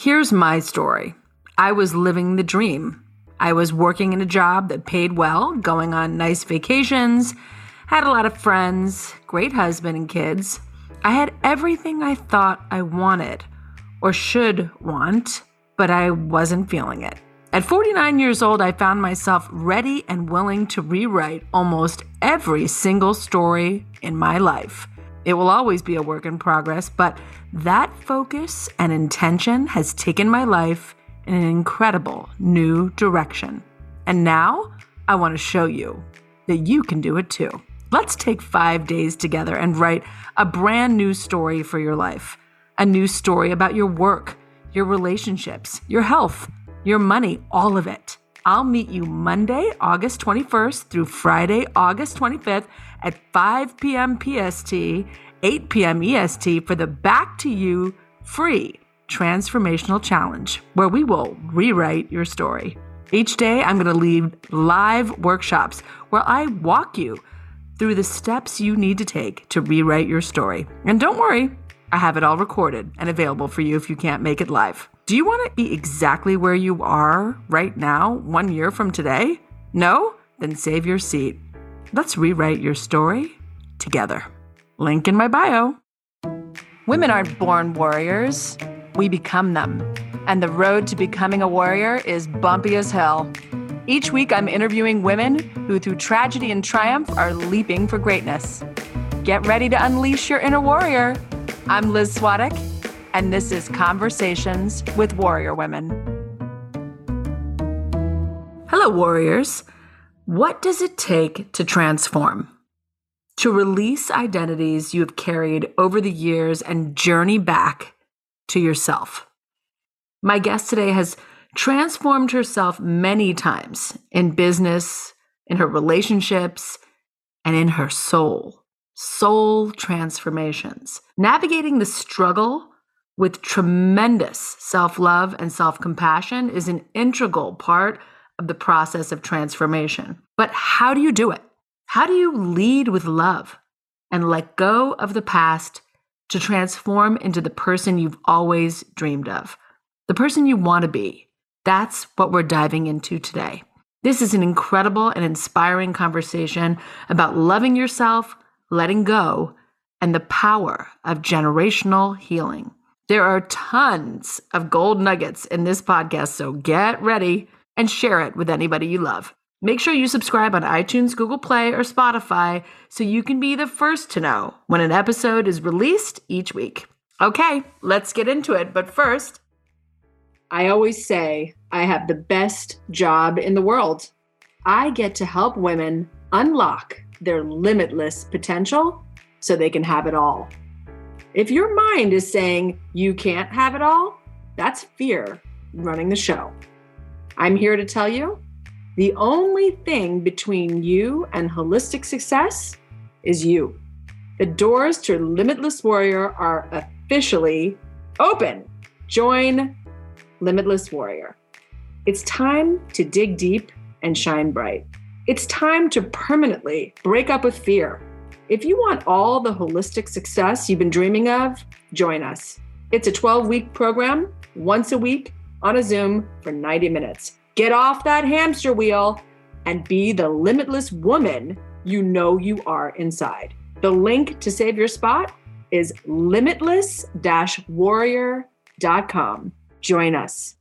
Here's my story I was living the dream. I was working in a job that paid well, going on nice vacations, had a lot of friends, great husband and kids. I had everything I thought I wanted or should want, but I wasn't feeling it. At 49 years old, I found myself ready and willing to rewrite almost every single story in my life. It will always be a work in progress, but that focus and intention has taken my life in an incredible new direction. And now I want to show you that you can do it too. Let's take five days together and write a brand new story for your life. A new story about your work, your relationships, your health your money, all of it. I'll meet you Monday, August 21st through Friday, August 25th at 5 p.m. PST, 8 p.m. EST for the Back to You free transformational challenge where we will rewrite your story. Each day, I'm going to lead live workshops where I walk you through the steps you need to take to rewrite your story. And don't worry, I have it all recorded and available for you if you can't make it live. Do you want to be exactly where you are right now, one year from today? No? Then save your seat. Let's rewrite your story together. Link in my bio. Women aren't born warriors, we become them. And the road to becoming a warrior is bumpy as hell. Each week, I'm interviewing women who, through tragedy and triumph, are leaping for greatness. Get ready to unleash your inner warrior. I'm Liz Swadek and this is Conversations with Warrior Women. Hello, warriors. What does it take to transform? To release identities you have carried over the years and journey back to yourself. My guest today has transformed herself many times in business, in her relationships, and in her soul. Soul transformations. Navigating the struggle with tremendous self love and self compassion is an integral part the process of transformation. But how do you do it? How do you lead with love and let go of the past to transform into the person you've always dreamed of, the person you want to be? That's what we're diving into today. This is an incredible and inspiring conversation about loving yourself, letting go, and the power of generational healing. There are tons of gold nuggets in this podcast, so get ready and share it with anybody you love. Make sure you subscribe on iTunes, Google Play, or Spotify so you can be the first to know when an episode is released each week. Okay, let's get into it. But first, I always say I have the best job in the world. I get to help women unlock their limitless potential so they can have it all. If your mind is saying you can't have it all, that's fear running the show. I'm here to tell you the only thing between you and holistic success is you. The doors to Limitless Warrior are officially open. Join Limitless Warrior. It's time to dig deep and shine bright. It's time to permanently break up with fear if you want all the holistic success you've been dreaming of, join us. It's a 12 week program, once a week on a Zoom for 90 minutes. Get off that hamster wheel and be the limitless woman you know you are inside. The link to save your spot is limitless warrior.com. Join us.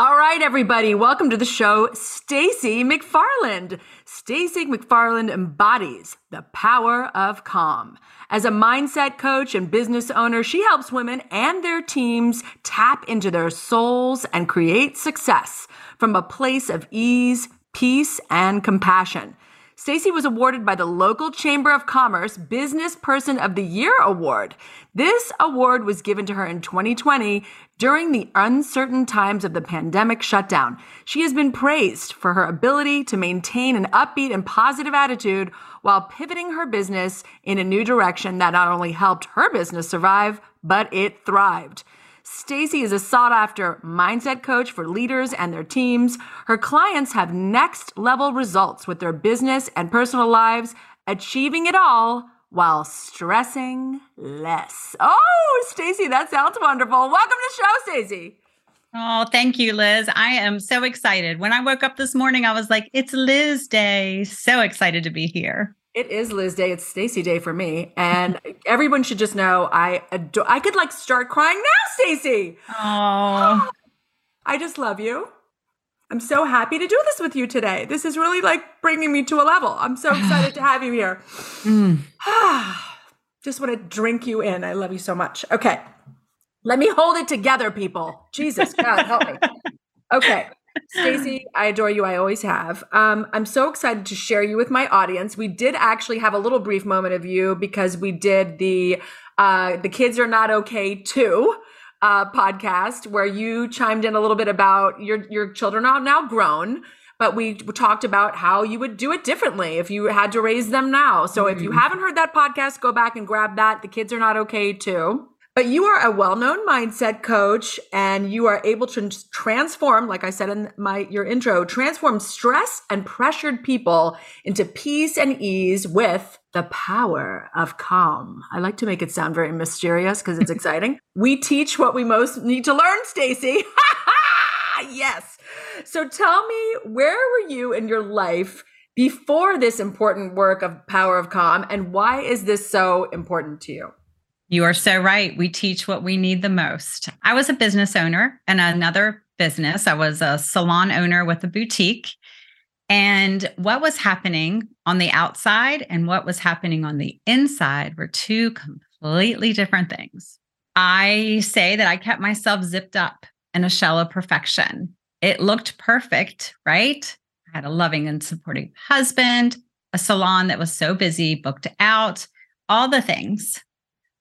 All right, everybody, welcome to the show, Stacey McFarland. Stacey McFarland embodies the power of calm. As a mindset coach and business owner, she helps women and their teams tap into their souls and create success from a place of ease, peace, and compassion. Stacey was awarded by the local Chamber of Commerce Business Person of the Year award. This award was given to her in 2020 during the uncertain times of the pandemic shutdown. She has been praised for her ability to maintain an upbeat and positive attitude while pivoting her business in a new direction that not only helped her business survive, but it thrived. Stacey is a sought after mindset coach for leaders and their teams. Her clients have next level results with their business and personal lives, achieving it all while stressing less. Oh, Stacey, that sounds wonderful. Welcome to the show, Stacey. Oh, thank you, Liz. I am so excited. When I woke up this morning, I was like, it's Liz Day. So excited to be here. It is Liz Day. It's Stacey Day for me, and everyone should just know I adore. I could like start crying now, Stacey. Oh, I just love you. I'm so happy to do this with you today. This is really like bringing me to a level. I'm so excited to have you here. Mm. just want to drink you in. I love you so much. Okay. Let me hold it together, people. Jesus, God, help me. Okay. Stacey, I adore you. I always have. Um, I'm so excited to share you with my audience. We did actually have a little brief moment of you because we did the uh, "The Kids Are Not Okay Too" uh, podcast, where you chimed in a little bit about your your children are now grown, but we talked about how you would do it differently if you had to raise them now. So mm-hmm. if you mm. haven't heard that podcast, go back and grab that. The kids are not okay too. But you are a well-known mindset coach and you are able to transform, like I said in my your intro, transform stress and pressured people into peace and ease with the power of calm. I like to make it sound very mysterious because it's exciting. We teach what we most need to learn, Stacey. yes. So tell me, where were you in your life before this important work of power of calm and why is this so important to you? You are so right. We teach what we need the most. I was a business owner and another business. I was a salon owner with a boutique. And what was happening on the outside and what was happening on the inside were two completely different things. I say that I kept myself zipped up in a shell of perfection. It looked perfect, right? I had a loving and supportive husband, a salon that was so busy, booked out, all the things.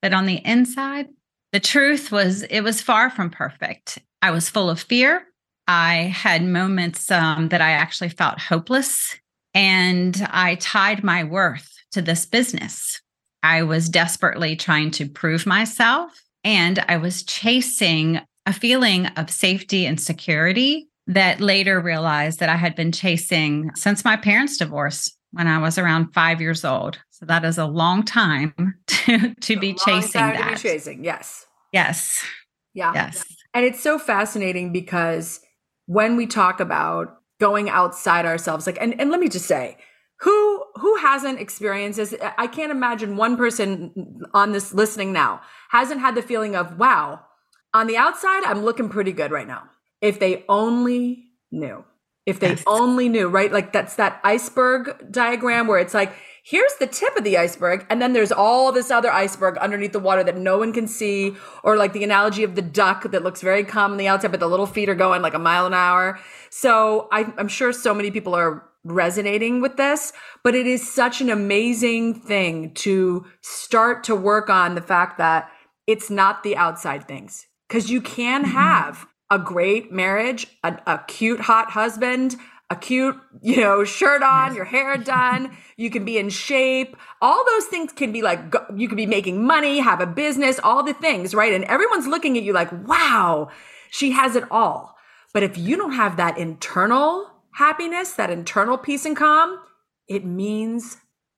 But on the inside, the truth was it was far from perfect. I was full of fear. I had moments um, that I actually felt hopeless. And I tied my worth to this business. I was desperately trying to prove myself. And I was chasing a feeling of safety and security that later realized that I had been chasing since my parents' divorce when I was around five years old. So that is a long time to, to be chasing that. To be chasing, yes. Yes. Yeah. Yes. And it's so fascinating because when we talk about going outside ourselves, like, and, and let me just say, who who hasn't experienced this? I can't imagine one person on this listening now hasn't had the feeling of, wow, on the outside, I'm looking pretty good right now. If they only knew. If they yes. only knew, right? Like that's that iceberg diagram where it's like, here's the tip of the iceberg and then there's all this other iceberg underneath the water that no one can see or like the analogy of the duck that looks very calm on the outside but the little feet are going like a mile an hour so I, i'm sure so many people are resonating with this but it is such an amazing thing to start to work on the fact that it's not the outside things because you can mm-hmm. have a great marriage a, a cute hot husband a cute, you know, shirt on, your hair done, you can be in shape. All those things can be like, you could be making money, have a business, all the things, right? And everyone's looking at you like, wow, she has it all. But if you don't have that internal happiness, that internal peace and calm, it means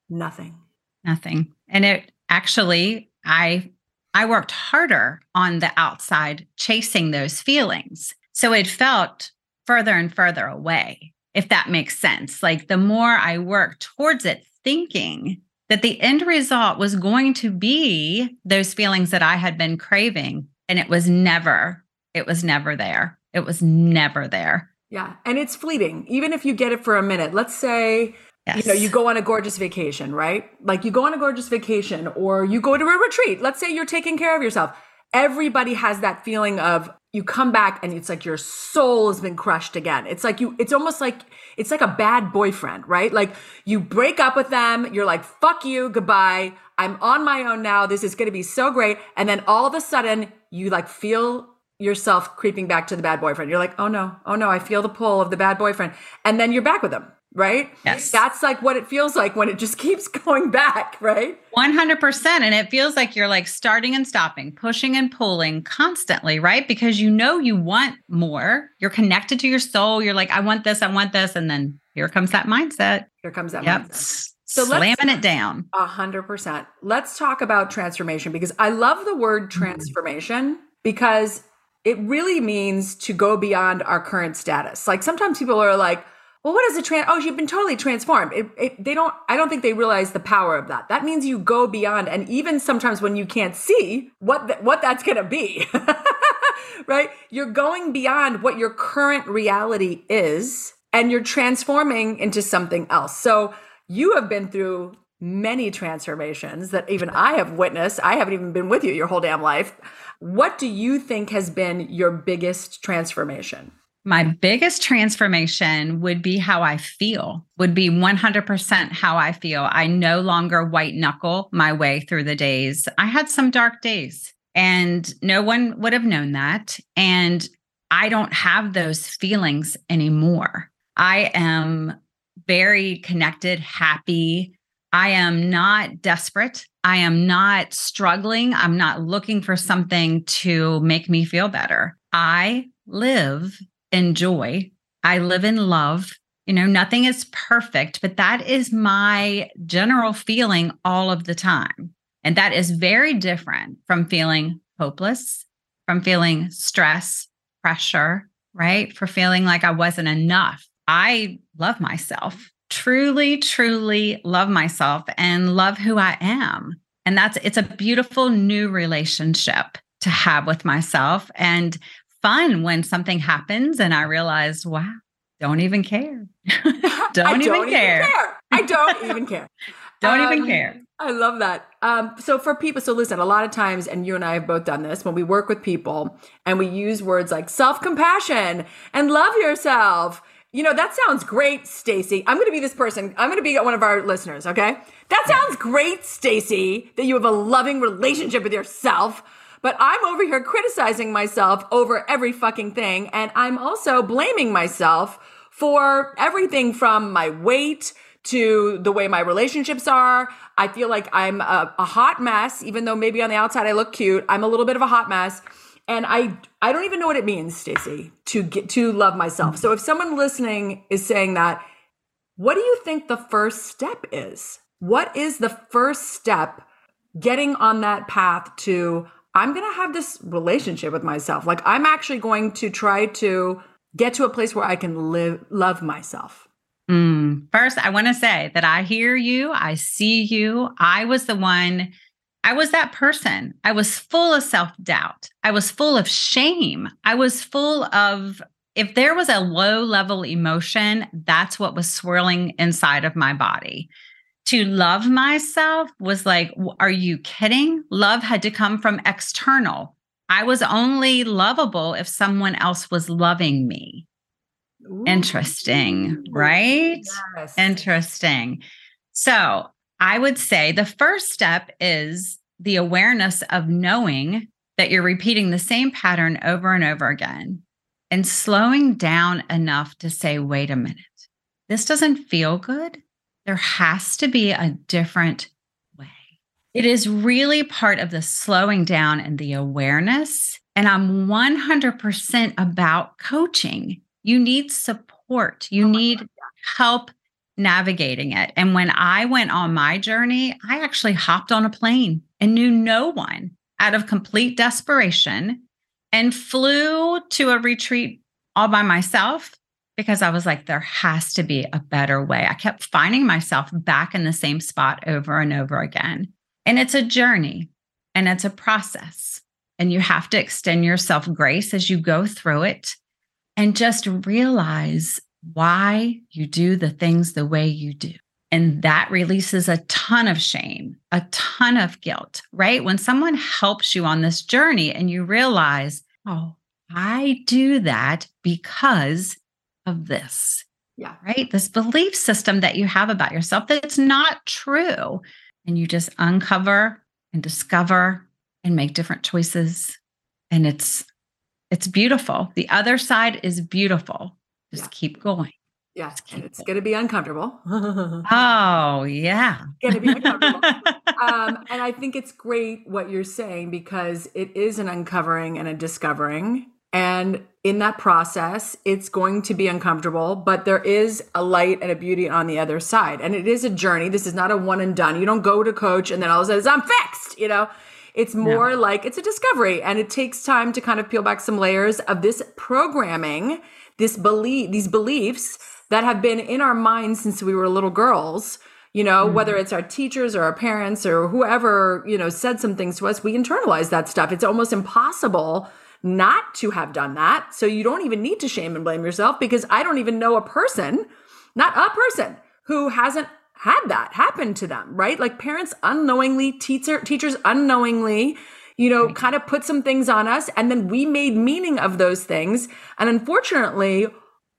nothing. Nothing. And it actually, I, I worked harder on the outside chasing those feelings. So it felt further and further away if that makes sense. Like the more I work towards it, thinking that the end result was going to be those feelings that I had been craving. And it was never, it was never there. It was never there. Yeah. And it's fleeting, even if you get it for a minute. Let's say, yes. you know, you go on a gorgeous vacation, right? Like you go on a gorgeous vacation or you go to a retreat. Let's say you're taking care of yourself. Everybody has that feeling of, you come back and it's like your soul has been crushed again. It's like you, it's almost like, it's like a bad boyfriend, right? Like you break up with them, you're like, fuck you, goodbye. I'm on my own now. This is going to be so great. And then all of a sudden you like feel yourself creeping back to the bad boyfriend. You're like, oh no, oh no, I feel the pull of the bad boyfriend. And then you're back with them right? Yes. That's like what it feels like when it just keeps going back, right? 100%. And it feels like you're like starting and stopping, pushing and pulling constantly, right? Because you know you want more. You're connected to your soul. You're like, I want this, I want this. And then here comes that mindset. Here comes that yep. mindset. So slamming it down. A hundred percent. Let's talk about transformation because I love the word mm-hmm. transformation because it really means to go beyond our current status. Like sometimes people are like, well, what is a trans? Oh, you've been totally transformed. It, it, they don't. I don't think they realize the power of that. That means you go beyond, and even sometimes when you can't see what th- what that's going to be, right? You're going beyond what your current reality is, and you're transforming into something else. So you have been through many transformations that even I have witnessed. I haven't even been with you your whole damn life. What do you think has been your biggest transformation? My biggest transformation would be how I feel, would be 100% how I feel. I no longer white knuckle my way through the days. I had some dark days and no one would have known that. And I don't have those feelings anymore. I am very connected, happy. I am not desperate. I am not struggling. I'm not looking for something to make me feel better. I live enjoy. I live in love. You know, nothing is perfect, but that is my general feeling all of the time. And that is very different from feeling hopeless, from feeling stress, pressure, right? For feeling like I wasn't enough. I love myself, truly, truly love myself and love who I am. And that's, it's a beautiful new relationship to have with myself. And fun when something happens and I realize, wow, don't even care. don't, don't, even, care. even care. I don't even care. don't um, even care. I love that. Um, so for people, so listen, a lot of times, and you and I have both done this when we work with people and we use words like self-compassion and love yourself. You know, that sounds great, Stacey. I'm going to be this person. I'm going to be one of our listeners, okay? That sounds great, Stacey, that you have a loving relationship with yourself. But I'm over here criticizing myself over every fucking thing. And I'm also blaming myself for everything from my weight to the way my relationships are. I feel like I'm a, a hot mess, even though maybe on the outside I look cute. I'm a little bit of a hot mess. And I I don't even know what it means, Stacey, to get to love myself. So if someone listening is saying that, what do you think the first step is? What is the first step getting on that path to I'm going to have this relationship with myself. Like I'm actually going to try to get to a place where I can live love myself. Mm. First, I want to say that I hear you, I see you. I was the one I was that person. I was full of self-doubt. I was full of shame. I was full of if there was a low level emotion, that's what was swirling inside of my body to love myself was like, are you kidding? Love had to come from external. I was only lovable if someone else was loving me. Ooh. Interesting, right? Yes. Interesting. So I would say the first step is the awareness of knowing that you're repeating the same pattern over and over again and slowing down enough to say, wait a minute, this doesn't feel good there has to be a different way. It is really part of the slowing down and the awareness. And I'm 100% about coaching. You need support, you oh need God. help navigating it. And when I went on my journey, I actually hopped on a plane and knew no one out of complete desperation and flew to a retreat all by myself because I was like, there has to be a better way. I kept finding myself back in the same spot over and over again. And it's a journey and it's a process. And you have to extend yourself grace as you go through it and just realize why you do the things the way you do. And that releases a ton of shame, a ton of guilt, right? When someone helps you on this journey and you realize, oh, I do that because of this. Yeah. Right. This belief system that you have about yourself that's not true. And you just uncover and discover and make different choices. And it's it's beautiful. The other side is beautiful. Just yeah. keep going. Yeah, it's going to be uncomfortable. oh, yeah. It's going to be uncomfortable. um, and I think it's great what you're saying because it is an uncovering and a discovering. And in that process, it's going to be uncomfortable, but there is a light and a beauty on the other side. And it is a journey. This is not a one and done. You don't go to coach and then all of a sudden I'm fixed, you know? It's more no. like it's a discovery and it takes time to kind of peel back some layers of this programming, this belief, these beliefs that have been in our minds since we were little girls you know mm-hmm. whether it's our teachers or our parents or whoever you know said some things to us we internalize that stuff it's almost impossible not to have done that so you don't even need to shame and blame yourself because i don't even know a person not a person who hasn't had that happen to them right like parents unknowingly teacher teachers unknowingly you know right. kind of put some things on us and then we made meaning of those things and unfortunately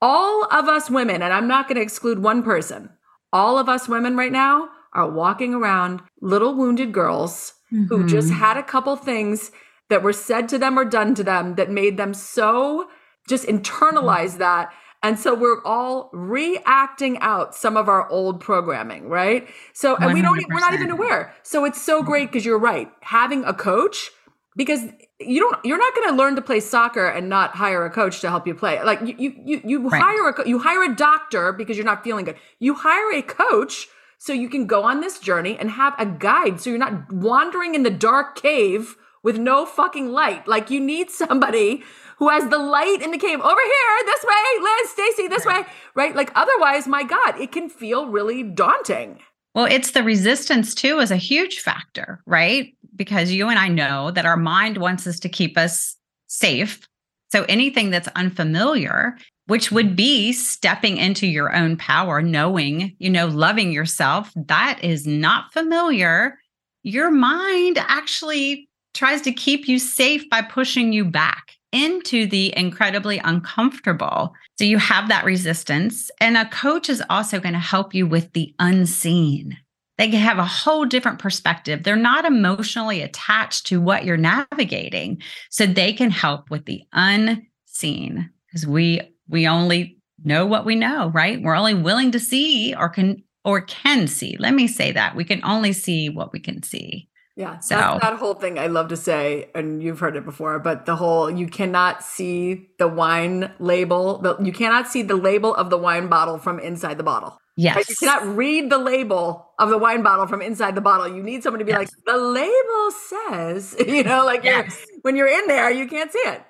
all of us women and i'm not going to exclude one person all of us women right now are walking around little wounded girls mm-hmm. who just had a couple things that were said to them or done to them that made them so just internalize mm-hmm. that and so we're all reacting out some of our old programming, right? So and 100%. we don't we're not even aware. So it's so great because you're right. Having a coach because you don't you're not going to learn to play soccer and not hire a coach to help you play like you you you, you right. hire a you hire a doctor because you're not feeling good you hire a coach so you can go on this journey and have a guide so you're not wandering in the dark cave with no fucking light like you need somebody who has the light in the cave over here this way liz stacey this way right like otherwise my god it can feel really daunting well, it's the resistance too is a huge factor, right? Because you and I know that our mind wants us to keep us safe. So anything that's unfamiliar, which would be stepping into your own power, knowing, you know, loving yourself, that is not familiar. Your mind actually tries to keep you safe by pushing you back into the incredibly uncomfortable. So you have that resistance. And a coach is also going to help you with the unseen. They can have a whole different perspective. They're not emotionally attached to what you're navigating. So they can help with the unseen because we we only know what we know, right? We're only willing to see or can or can see. Let me say that. We can only see what we can see. Yeah. So that whole thing I love to say, and you've heard it before, but the whole you cannot see the wine label, the, you cannot see the label of the wine bottle from inside the bottle. Yes. Like you cannot read the label of the wine bottle from inside the bottle. You need someone to be yes. like, the label says, you know, like yes. you're, when you're in there, you can't see it.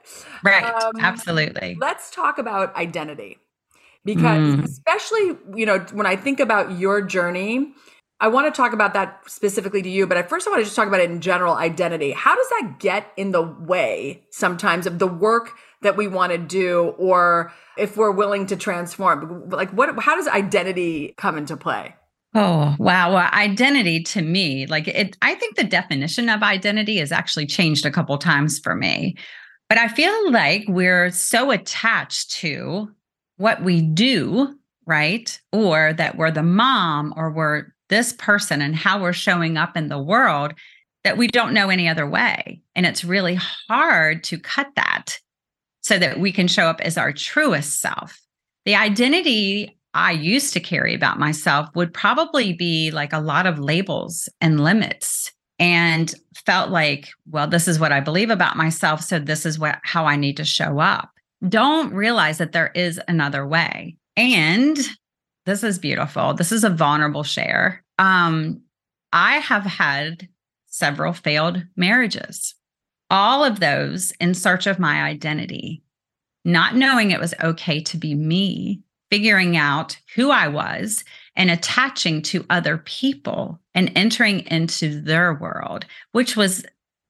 Right. Um, Absolutely. Let's talk about identity because, mm. especially, you know, when I think about your journey, I want to talk about that specifically to you, but at first I want to just talk about it in general identity. How does that get in the way sometimes of the work that we want to do or if we're willing to transform? Like what how does identity come into play? Oh, wow. Well, identity to me, like it I think the definition of identity has actually changed a couple times for me. But I feel like we're so attached to what we do, right? Or that we're the mom or we're this person and how we're showing up in the world that we don't know any other way. And it's really hard to cut that so that we can show up as our truest self. The identity I used to carry about myself would probably be like a lot of labels and limits and felt like, well, this is what I believe about myself. So this is what how I need to show up. Don't realize that there is another way. And this is beautiful. This is a vulnerable share. Um, I have had several failed marriages, all of those in search of my identity, not knowing it was okay to be me, figuring out who I was and attaching to other people and entering into their world, which was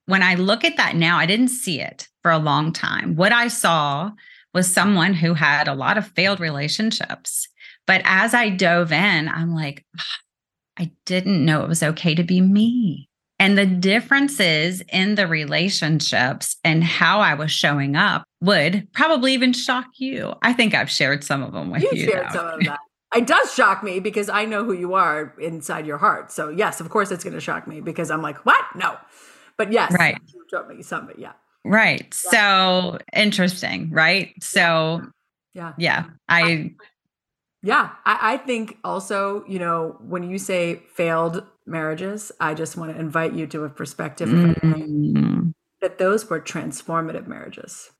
when I look at that now, I didn't see it for a long time. What I saw was someone who had a lot of failed relationships but as I dove in, I'm like, I didn't know it was okay to be me. And the differences in the relationships and how I was showing up would probably even shock you. I think I've shared some of them with you. You shared though. some of that. It does shock me because I know who you are inside your heart. So yes, of course it's going to shock me because I'm like, what? No. But yes, right. Some, but yeah. Right. Yeah. So interesting, right? So yeah. Yeah. I yeah, I, I, think also, you know, when you say failed marriages, I just want to invite you to a perspective mm-hmm. that those were transformative marriages.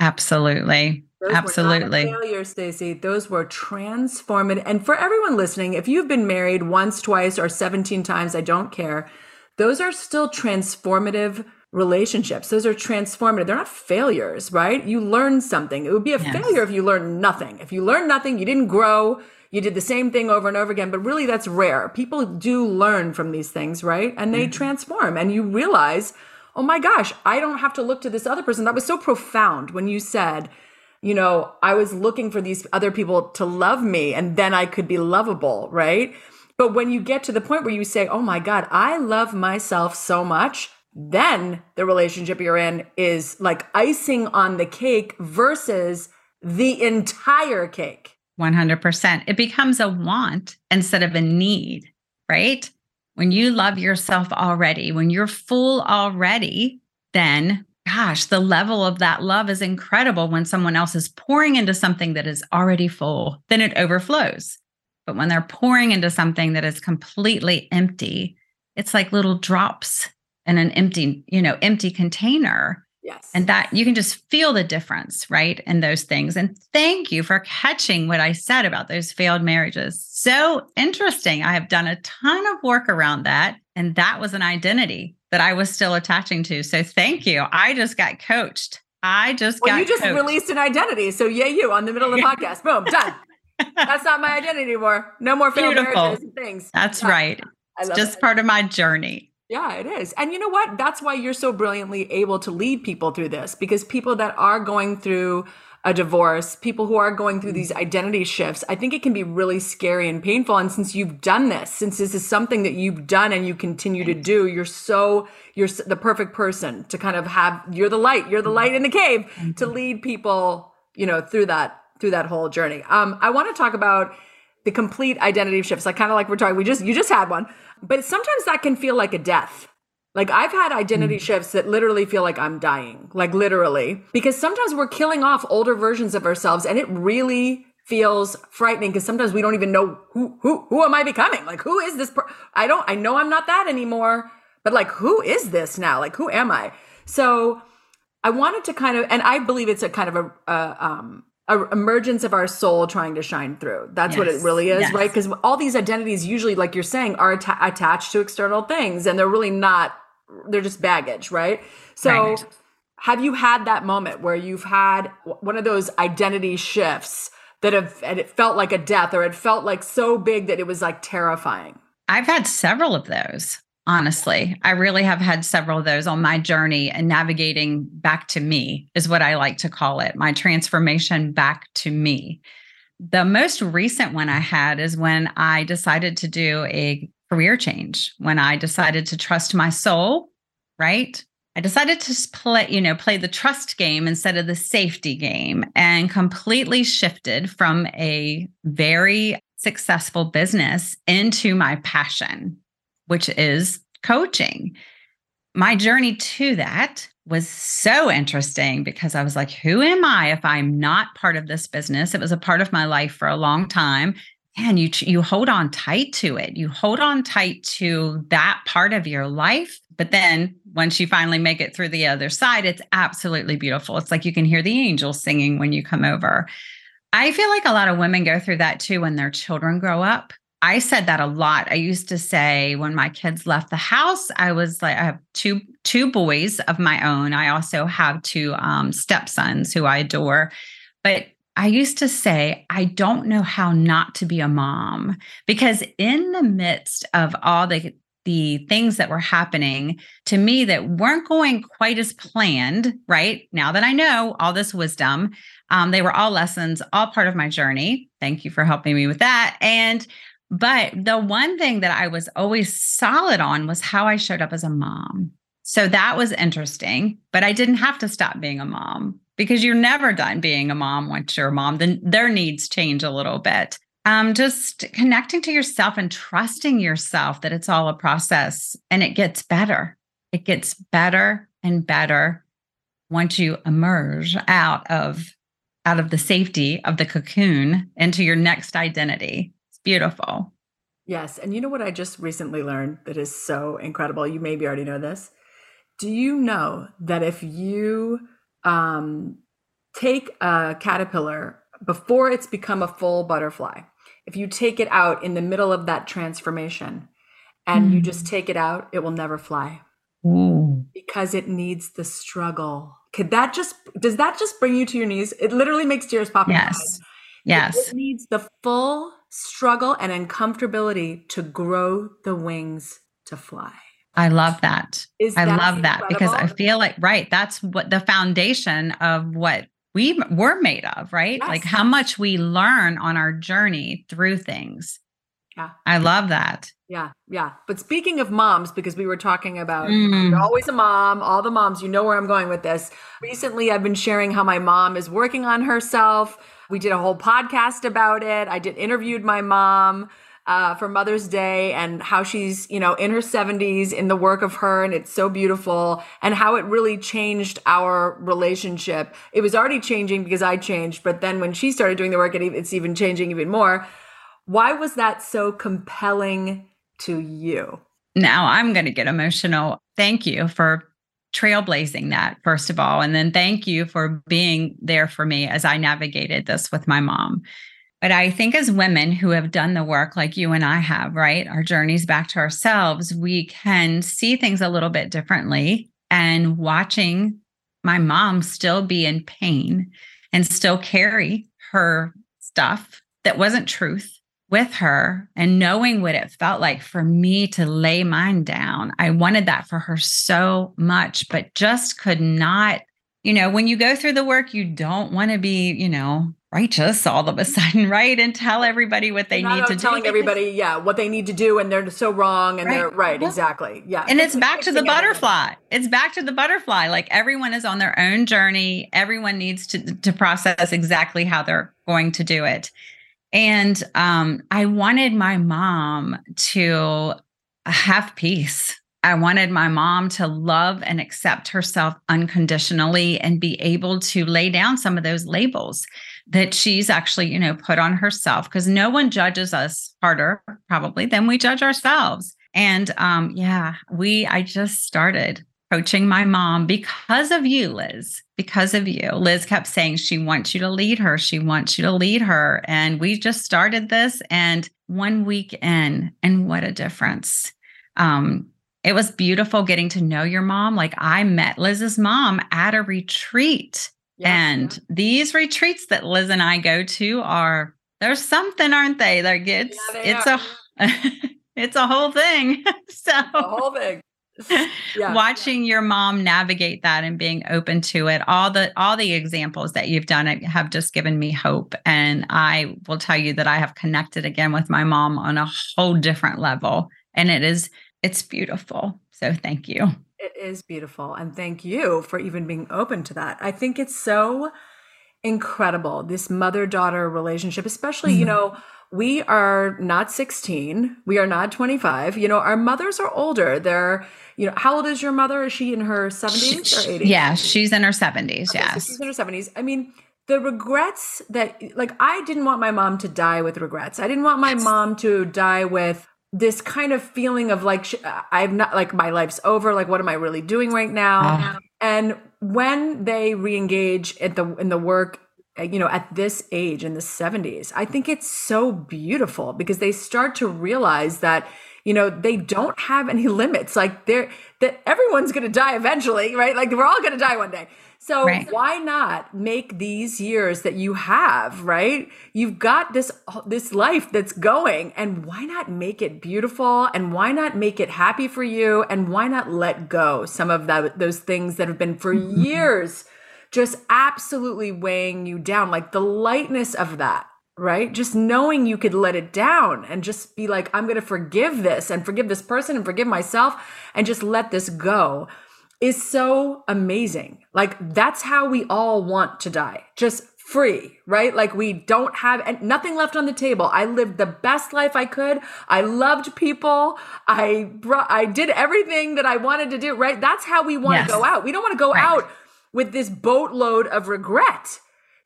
Absolutely. Those Absolutely. failure, Stacey. Those were transformative. And for everyone listening, if you've been married once, twice, or 17 times, I don't care. those are still transformative relationships. Those are transformative. They're not failures, right? You learn something. It would be a yes. failure if you learn nothing. If you learn nothing, you didn't grow, you did the same thing over and over again, but really that's rare. People do learn from these things, right? And they mm-hmm. transform and you realize, oh my gosh, I don't have to look to this other person. That was so profound when you said, you know, I was looking for these other people to love me and then I could be lovable, right? But when you get to the point where you say, oh my God, I love myself so much, then the relationship you're in is like icing on the cake versus the entire cake. 100%. It becomes a want instead of a need, right? When you love yourself already, when you're full already, then gosh, the level of that love is incredible when someone else is pouring into something that is already full, then it overflows. But when they're pouring into something that is completely empty, it's like little drops in an empty, you know, empty container. Yes. And that you can just feel the difference, right? In those things. And thank you for catching what I said about those failed marriages. So interesting. I have done a ton of work around that. And that was an identity that I was still attaching to. So thank you. I just got coached. I just well, got you just coached. released an identity. So yay you on the middle of the podcast. Boom, done. That's not my identity anymore. No more failed Beautiful. marriages and things. That's yeah. right. It's just it. part of my journey. Yeah, it is. And you know what? That's why you're so brilliantly able to lead people through this because people that are going through a divorce, people who are going through mm. these identity shifts, I think it can be really scary and painful. And since you've done this, since this is something that you've done and you continue to do, you're so, you're the perfect person to kind of have, you're the light, you're the mm-hmm. light in the cave to mm-hmm. lead people, you know, through that, through that whole journey. Um, I want to talk about the complete identity shifts. Like kind of like we're talking, we just, you just had one. But sometimes that can feel like a death. Like I've had identity mm. shifts that literally feel like I'm dying, like literally, because sometimes we're killing off older versions of ourselves and it really feels frightening because sometimes we don't even know who who who am I becoming? Like who is this per- I don't I know I'm not that anymore, but like who is this now? Like who am I? So I wanted to kind of and I believe it's a kind of a, a um a emergence of our soul trying to shine through. That's yes. what it really is, yes. right? Because all these identities, usually, like you're saying, are atta- attached to external things, and they're really not. They're just baggage, right? So, right. have you had that moment where you've had one of those identity shifts that have, and it felt like a death, or it felt like so big that it was like terrifying? I've had several of those honestly. I really have had several of those on my journey and navigating back to me is what I like to call it my transformation back to me. The most recent one I had is when I decided to do a career change, when I decided to trust my soul, right? I decided to play, you know, play the trust game instead of the safety game and completely shifted from a very successful business into my passion which is coaching. My journey to that was so interesting because I was like, who am I if I'm not part of this business? It was a part of my life for a long time. And you you hold on tight to it. You hold on tight to that part of your life. But then once you finally make it through the other side, it's absolutely beautiful. It's like you can hear the angels singing when you come over. I feel like a lot of women go through that too when their children grow up. I said that a lot. I used to say when my kids left the house, I was like, I have two two boys of my own. I also have two um, stepsons who I adore, but I used to say, I don't know how not to be a mom because in the midst of all the the things that were happening to me that weren't going quite as planned, right? Now that I know all this wisdom, um, they were all lessons, all part of my journey. Thank you for helping me with that. And but the one thing that I was always solid on was how I showed up as a mom. So that was interesting, but I didn't have to stop being a mom because you're never done being a mom once you're a mom. Then their needs change a little bit. Um, just connecting to yourself and trusting yourself that it's all a process and it gets better. It gets better and better once you emerge out of out of the safety of the cocoon into your next identity beautiful. Yes. And you know what I just recently learned that is so incredible? You maybe already know this. Do you know that if you um, take a caterpillar before it's become a full butterfly, if you take it out in the middle of that transformation and mm. you just take it out, it will never fly. Because it needs the struggle. Could that just does that just bring you to your knees? It literally makes tears pop. Yes. Yes. It needs the full struggle and uncomfortability to grow the wings to fly. I love that. Is I love incredible? that because I feel like right, that's what the foundation of what we were made of, right? Yes. Like how much we learn on our journey through things. Yeah. I love that. Yeah, yeah. But speaking of moms, because we were talking about mm. you're always a mom, all the moms, you know where I'm going with this. Recently, I've been sharing how my mom is working on herself. We did a whole podcast about it. I did interviewed my mom uh, for Mother's Day and how she's, you know, in her 70s in the work of her. And it's so beautiful and how it really changed our relationship. It was already changing because I changed. But then when she started doing the work, it's even changing even more. Why was that so compelling to you? Now I'm going to get emotional. Thank you for trailblazing that, first of all. And then thank you for being there for me as I navigated this with my mom. But I think as women who have done the work like you and I have, right, our journeys back to ourselves, we can see things a little bit differently. And watching my mom still be in pain and still carry her stuff that wasn't truth with her and knowing what it felt like for me to lay mine down. I wanted that for her so much, but just could not. You know, when you go through the work, you don't want to be, you know, righteous all of a sudden, right? And tell everybody what they need to do. Telling everybody, yeah, what they need to do, and they're so wrong, and right. they're right, well, exactly, yeah. And it's, it's back to the butterfly. It's back to the butterfly. Like everyone is on their own journey. Everyone needs to to process exactly how they're going to do it. And um, I wanted my mom to have peace. I wanted my mom to love and accept herself unconditionally and be able to lay down some of those labels that she's actually, you know, put on herself because no one judges us harder probably than we judge ourselves. And um yeah, we I just started coaching my mom because of you, Liz, because of you. Liz kept saying she wants you to lead her. She wants you to lead her. And we just started this and one week in, and what a difference. Um, it was beautiful getting to know your mom. Like I met Liz's mom at a retreat. And these retreats that Liz and I go to are there's something, aren't they? That gets yeah, it's are. a it's a whole thing. so the whole thing yeah. watching your mom navigate that and being open to it all the all the examples that you've done have just given me hope. And i will tell you that i have connected again with my mom on a whole different level. And it is it's beautiful. So thank you. It is beautiful. And thank you for even being open to that. I think it's so incredible this mother daughter relationship especially mm-hmm. you know we are not 16 we are not 25 you know our mothers are older they're you know, how old is your mother? Is she in her 70s or 80s? Yeah, she's in her 70s. Okay, yes. So she's in her 70s. I mean, the regrets that, like, I didn't want my mom to die with regrets. I didn't want my mom to die with this kind of feeling of like, I'm not, like, my life's over. Like, what am I really doing right now? Uh. And when they re-engage at the in the work Uh, you know at this age in the 70s i think it's so beautiful because they start to realize that you know they don't have any limits. Like they're that everyone's going to die eventually right? Like we're all going to die one day. So right. why not make these years that you have right? You've got this this life that's going and why not make it beautiful? And why not make it happy for you? And why not let go some of that those things that have been for years just absolutely weighing you down like the lightness of that right? Just knowing you could let it down and just be like, I'm going to forgive this and forgive this person and forgive myself and just let this go is so amazing. Like, that's how we all want to die. Just free, right? Like we don't have nothing left on the table. I lived the best life I could. I loved people. I brought, I did everything that I wanted to do, right? That's how we want yes. to go out. We don't want to go right. out with this boatload of regret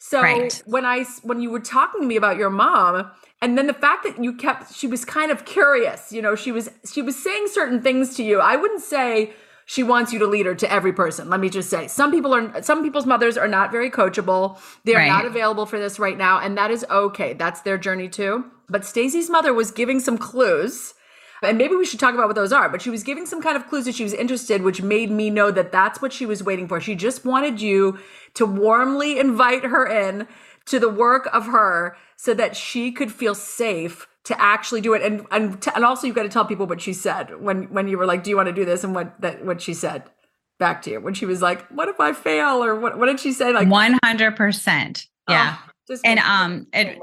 so right. when I when you were talking to me about your mom, and then the fact that you kept she was kind of curious, you know, she was she was saying certain things to you. I wouldn't say she wants you to lead her to every person. Let me just say, some people are some people's mothers are not very coachable. They're right. not available for this right now, and that is okay. That's their journey too. But Stacey's mother was giving some clues And maybe we should talk about what those are. But she was giving some kind of clues that she was interested, which made me know that that's what she was waiting for. She just wanted you to warmly invite her in to the work of her so that she could feel safe to actually do it. And and, to, and also you've got to tell people what she said when when you were like do you want to do this? and what that what she said back to you. When she was like what if i fail? or what what did she say? Like 100% yeah. Oh, and um it,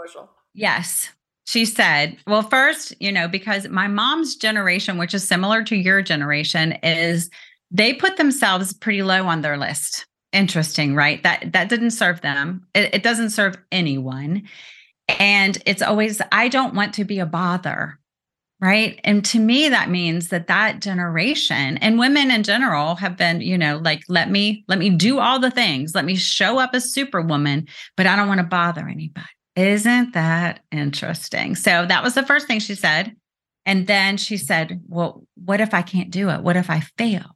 yes she said well first you know because my mom's generation which is similar to your generation is they put themselves pretty low on their list. Interesting right? That that didn't serve them. It, it doesn't serve anyone. And it's always i don't want to be a bother right? And to me that means that that generation and women in general have been you know like let me let me do all the things. Let me show up as superwoman but i don't want to bother anybody isn't that interesting so that was the first thing she said and then she said well what if i can't do it what if i fail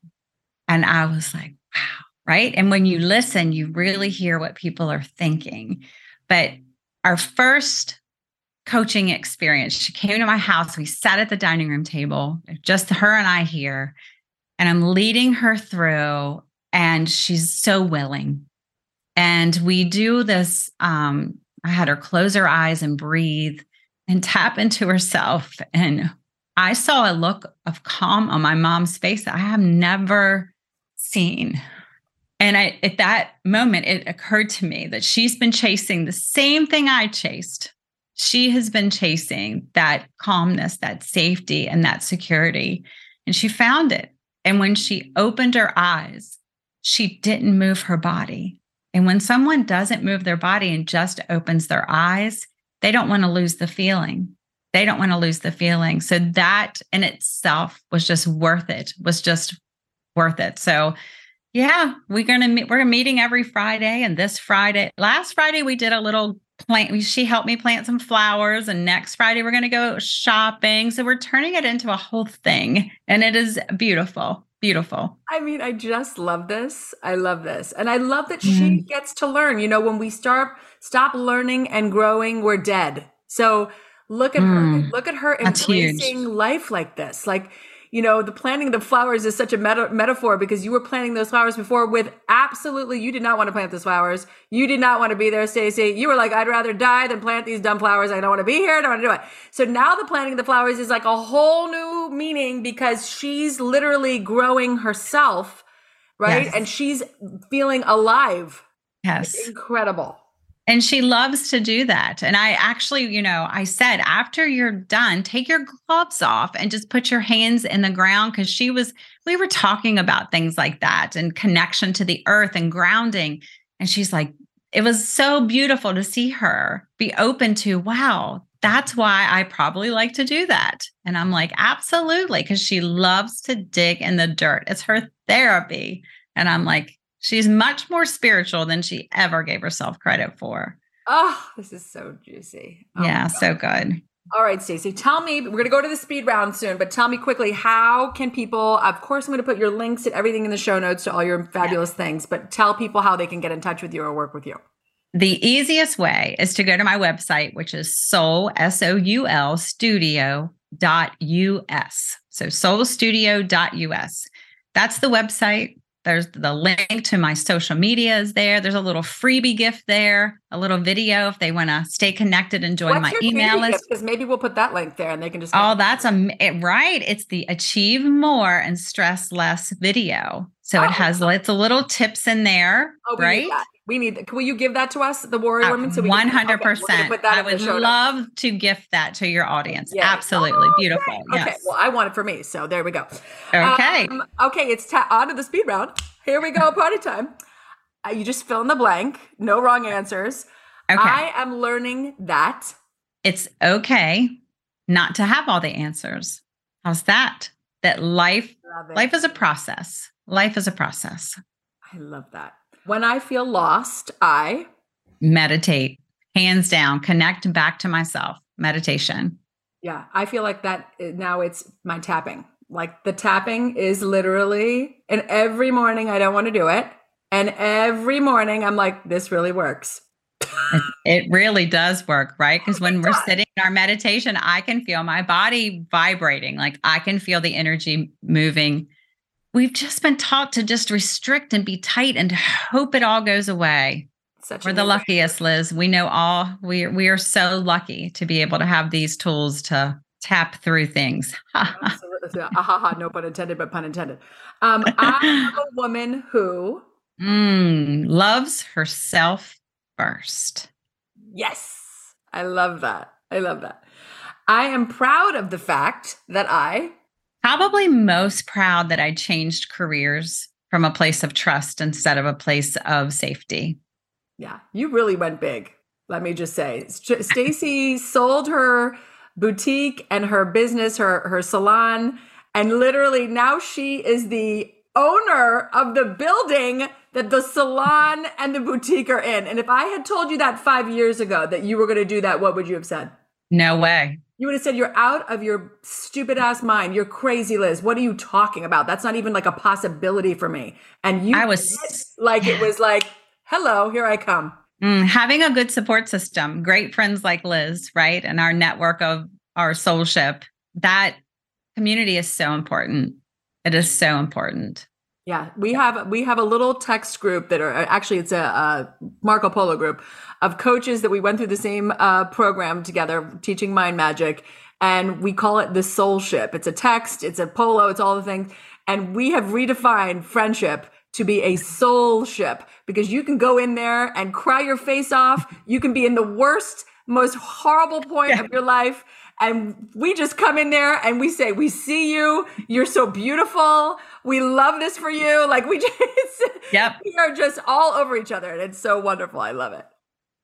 and i was like wow right? And when you listen, you really hear what people are thinking. But our first coaching experience, she came to my house. We sat at the dining room table, just her and I here, and I'm leading her through, and she's so willing. And we do this. Um, I had her close her eyes and breathe and tap into herself. And I saw a look of calm on my mom's face that I have never seen. And I, at that moment, it occurred to me that she's been chasing the same thing I chased. She has been chasing that calmness, that safety, and that security. And she found it. And when she opened her eyes, she didn't move her body. And when someone doesn't move their body and just opens their eyes, they don't want to lose the feeling. They don't want to lose the feeling. So that in itself was just worth it, was just worth it. So yeah, we're gonna meet. We're meeting every Friday, and this Friday, last Friday, we did a little plant. She helped me plant some flowers, and next Friday we're gonna go shopping. So we're turning it into a whole thing, and it is beautiful, beautiful. I mean, I just love this. I love this, and I love that mm. she gets to learn. You know, when we start stop learning and growing, we're dead. So look at mm. her. Look at her embracing life like this, like you know, the planting of the flowers is such a meta- metaphor because you were planting those flowers before with absolutely, you did not want to plant those flowers. You did not want to be there, Stacey. You were like, I'd rather die than plant these dumb flowers. I don't want to be here. I don't want to do it. So now the planting of the flowers is like a whole new meaning because she's literally growing herself, right? Yes. And she's feeling alive. Yes. It's incredible. And she loves to do that. And I actually, you know, I said, after you're done, take your gloves off and just put your hands in the ground. Cause she was, we were talking about things like that and connection to the earth and grounding. And she's like, it was so beautiful to see her be open to, wow, that's why I probably like to do that. And I'm like, absolutely. Cause she loves to dig in the dirt. It's her therapy. And I'm like, She's much more spiritual than she ever gave herself credit for. Oh, this is so juicy. Oh yeah, so good. All right, Stacey, tell me, we're going to go to the speed round soon, but tell me quickly, how can people, of course, I'm going to put your links and everything in the show notes to all your fabulous yeah. things, but tell people how they can get in touch with you or work with you. The easiest way is to go to my website, which is soul, S O U L, studio dot US. So soulstudio.us. That's the website. There's the link to my social media is there. There's a little freebie gift there, a little video if they want to stay connected and join What's my email list. Because maybe we'll put that link there and they can just. Oh, that's a it, eh, right. It's the achieve more and stress less video. So oh. it has it's a little tips in there, oh, right? We need. That. Will you give that to us, the Warrior uh, Women? So one hundred percent. I would love to gift that to your audience. Absolutely oh, beautiful. Okay. Yes. okay. Well, I want it for me, so there we go. Okay. Um, okay. It's ta- on to the speed round. Here we go. Party time. Uh, you just fill in the blank. No wrong answers. Okay. I am learning that it's okay not to have all the answers. How's that? That life life is a process. Life is a process. I love that. When I feel lost, I meditate, hands down, connect back to myself. Meditation. Yeah, I feel like that eh, now it's my tapping. Like the tapping is literally, and every morning I don't want to do it. And every morning I'm like, this really works. It, it really does work, right? Because when we're sitting in our meditation, I can feel my body vibrating. Like I can feel the energy moving. We've just been taught to just restrict and be tight and hope it all goes away. Such We're the luckiest, Liz. We know all. We we are so lucky to be able to have these tools to tap through things. Absolutely. Ah, ha, ha, no pun intended, but pun intended. Um, I'm a woman who Mm, loves herself first. Yes. I love that. I love that. I am proud of the fact that I Probably most proud that I changed careers from a place of trust instead of a place of safety. Yeah, you really went big. Let me just say, St- Stacey sold her boutique and her business, her her salon, and literally now she is the owner of the building that the salon and the boutique are in. And if I had told you that 5 years ago that you were going to do that, what would you have said? No way. You would have said you're out of your stupid ass mind. You're crazy, Liz. What are you talking about? That's not even like a possibility for me. And you I was it like it was like, hello, here I come. Mm, having a good support system, great friends like Liz, right? And our network of our soulship, that community is so important. It is so important. Yeah, we have we have a little text group that are actually it's a, a Marco Polo group of coaches that we went through the same uh, program together, teaching mind magic, and we call it the soul ship. It's a text, it's a polo, it's all the things, and we have redefined friendship to be a soul ship because you can go in there and cry your face off. You can be in the worst, most horrible point Yeah. of your life. And we just come in there and we say, We see you. You're so beautiful. We love this for you. Like we just, Yep. we are just all over each other. And it's so wonderful. I love it.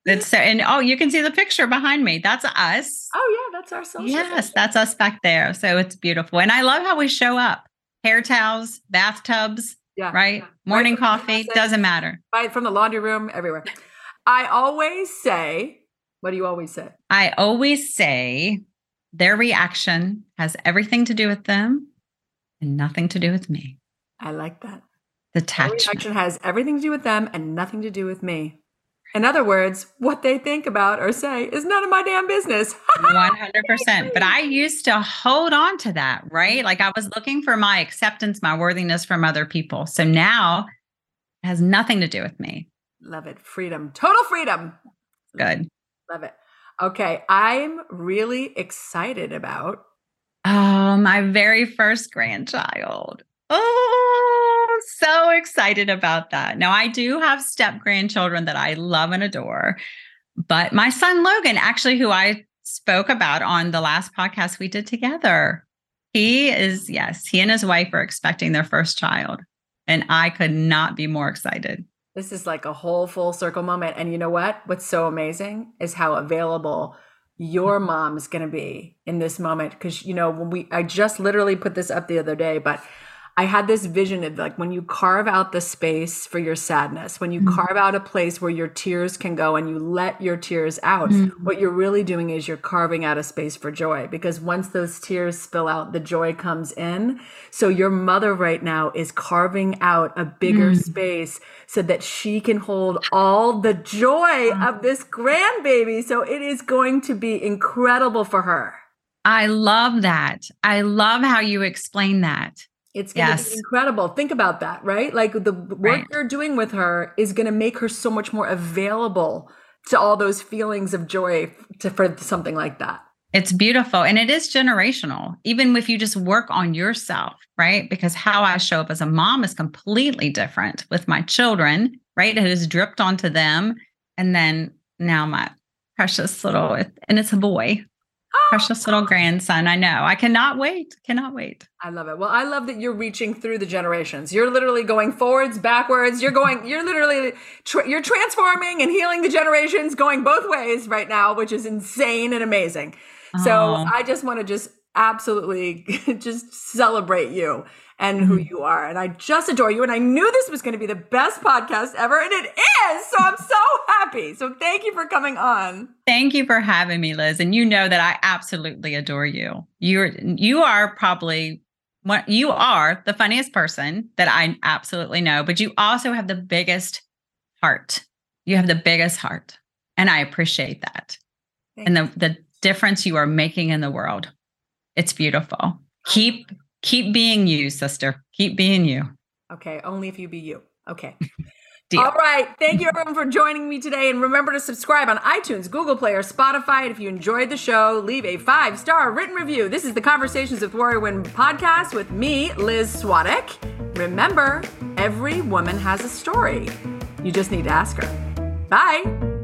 It's so, and oh, you can see the picture behind me. That's us. Oh, yeah. That's our ship. Yes, that's us back there. So it's beautiful. And I love how we show up. Hair towels, bathtubs, Yeah. right? Morning from the coffee, closet. doesn't matter. Right from the laundry room, everywhere. I always say, What do you always say? I always say their reaction has everything to do with them and nothing to do with me. I like that. The Their reaction has everything to do with them and nothing to do with me. In other words, what they think about or say is none of my damn business. 100%. But I used to hold on to that, right? Like I was looking for my acceptance, my worthiness from other people. So now it has nothing to do with me. Love it. Freedom. Total freedom. Good. Love it. Okay. I'm really excited about. Oh, my very first grandchild. Oh, so excited about that. Now, I do have step grandchildren that I love and adore, but my son Logan, actually, who I spoke about on the last podcast we did together, he is, yes, he and his wife are expecting their first child. And I could not be more excited. This is like a whole full circle moment. And you know what? What's so amazing is how available your mom is going to be in this moment. Because, you know, when we, I just literally put this up the other day, but I had this vision of like when you carve out the space for your sadness, when you Mhm. carve out a place where your tears can go and you let your tears out, Mhm. what you're really doing is you're carving out a space for joy because once those tears spill out, the joy comes in. So your mother right now is carving out a bigger Mm. space so that she can hold all the joy of this grandbaby. So it is going to be incredible for her. I love that. I love how you explain that. It's going to Yes. be incredible. Think about that, right? Like the work Right. you're doing with her is going to make her so much more available to all those feelings of joy to, for something like that. It's beautiful and it is generational, even if you just work on yourself, right? Because how I show up as a mom is completely different with my children, right? It has dripped onto them. And then now my precious little, and it's a boy, Ah! precious little grandson. I know. I cannot wait. Cannot wait. I love it. Well, I love that you're reaching through the generations. You're literally going forwards, backwards. You're going. You're literally. Tra- you're transforming and healing the generations, going both ways right now, which is insane and amazing. So. I just want to just absolutely just celebrate you and who mm-hmm. you are, and I just adore you. And I knew this was going to be the best podcast ever, and it is. So I'm so happy. So thank you for coming on. Thank you for having me, Liz. And you know that I absolutely adore you. You're you are probably you are the funniest person that I absolutely know, but you also have the biggest heart. You have the biggest heart. And I appreciate that. and the, the difference you are making in the world. It's beautiful. Keep keep being you, sister. Keep being you. Okay, only if you be you. Okay. Deal. All right. Thank you everyone for joining me today. And remember to subscribe on iTunes, Google Play, or Spotify. And if you enjoyed the show, leave a five star written review. This is the Conversations with Warrior Women podcast with me, Liz Swadek. Remember, every woman has a story. You just need to ask her. Bye.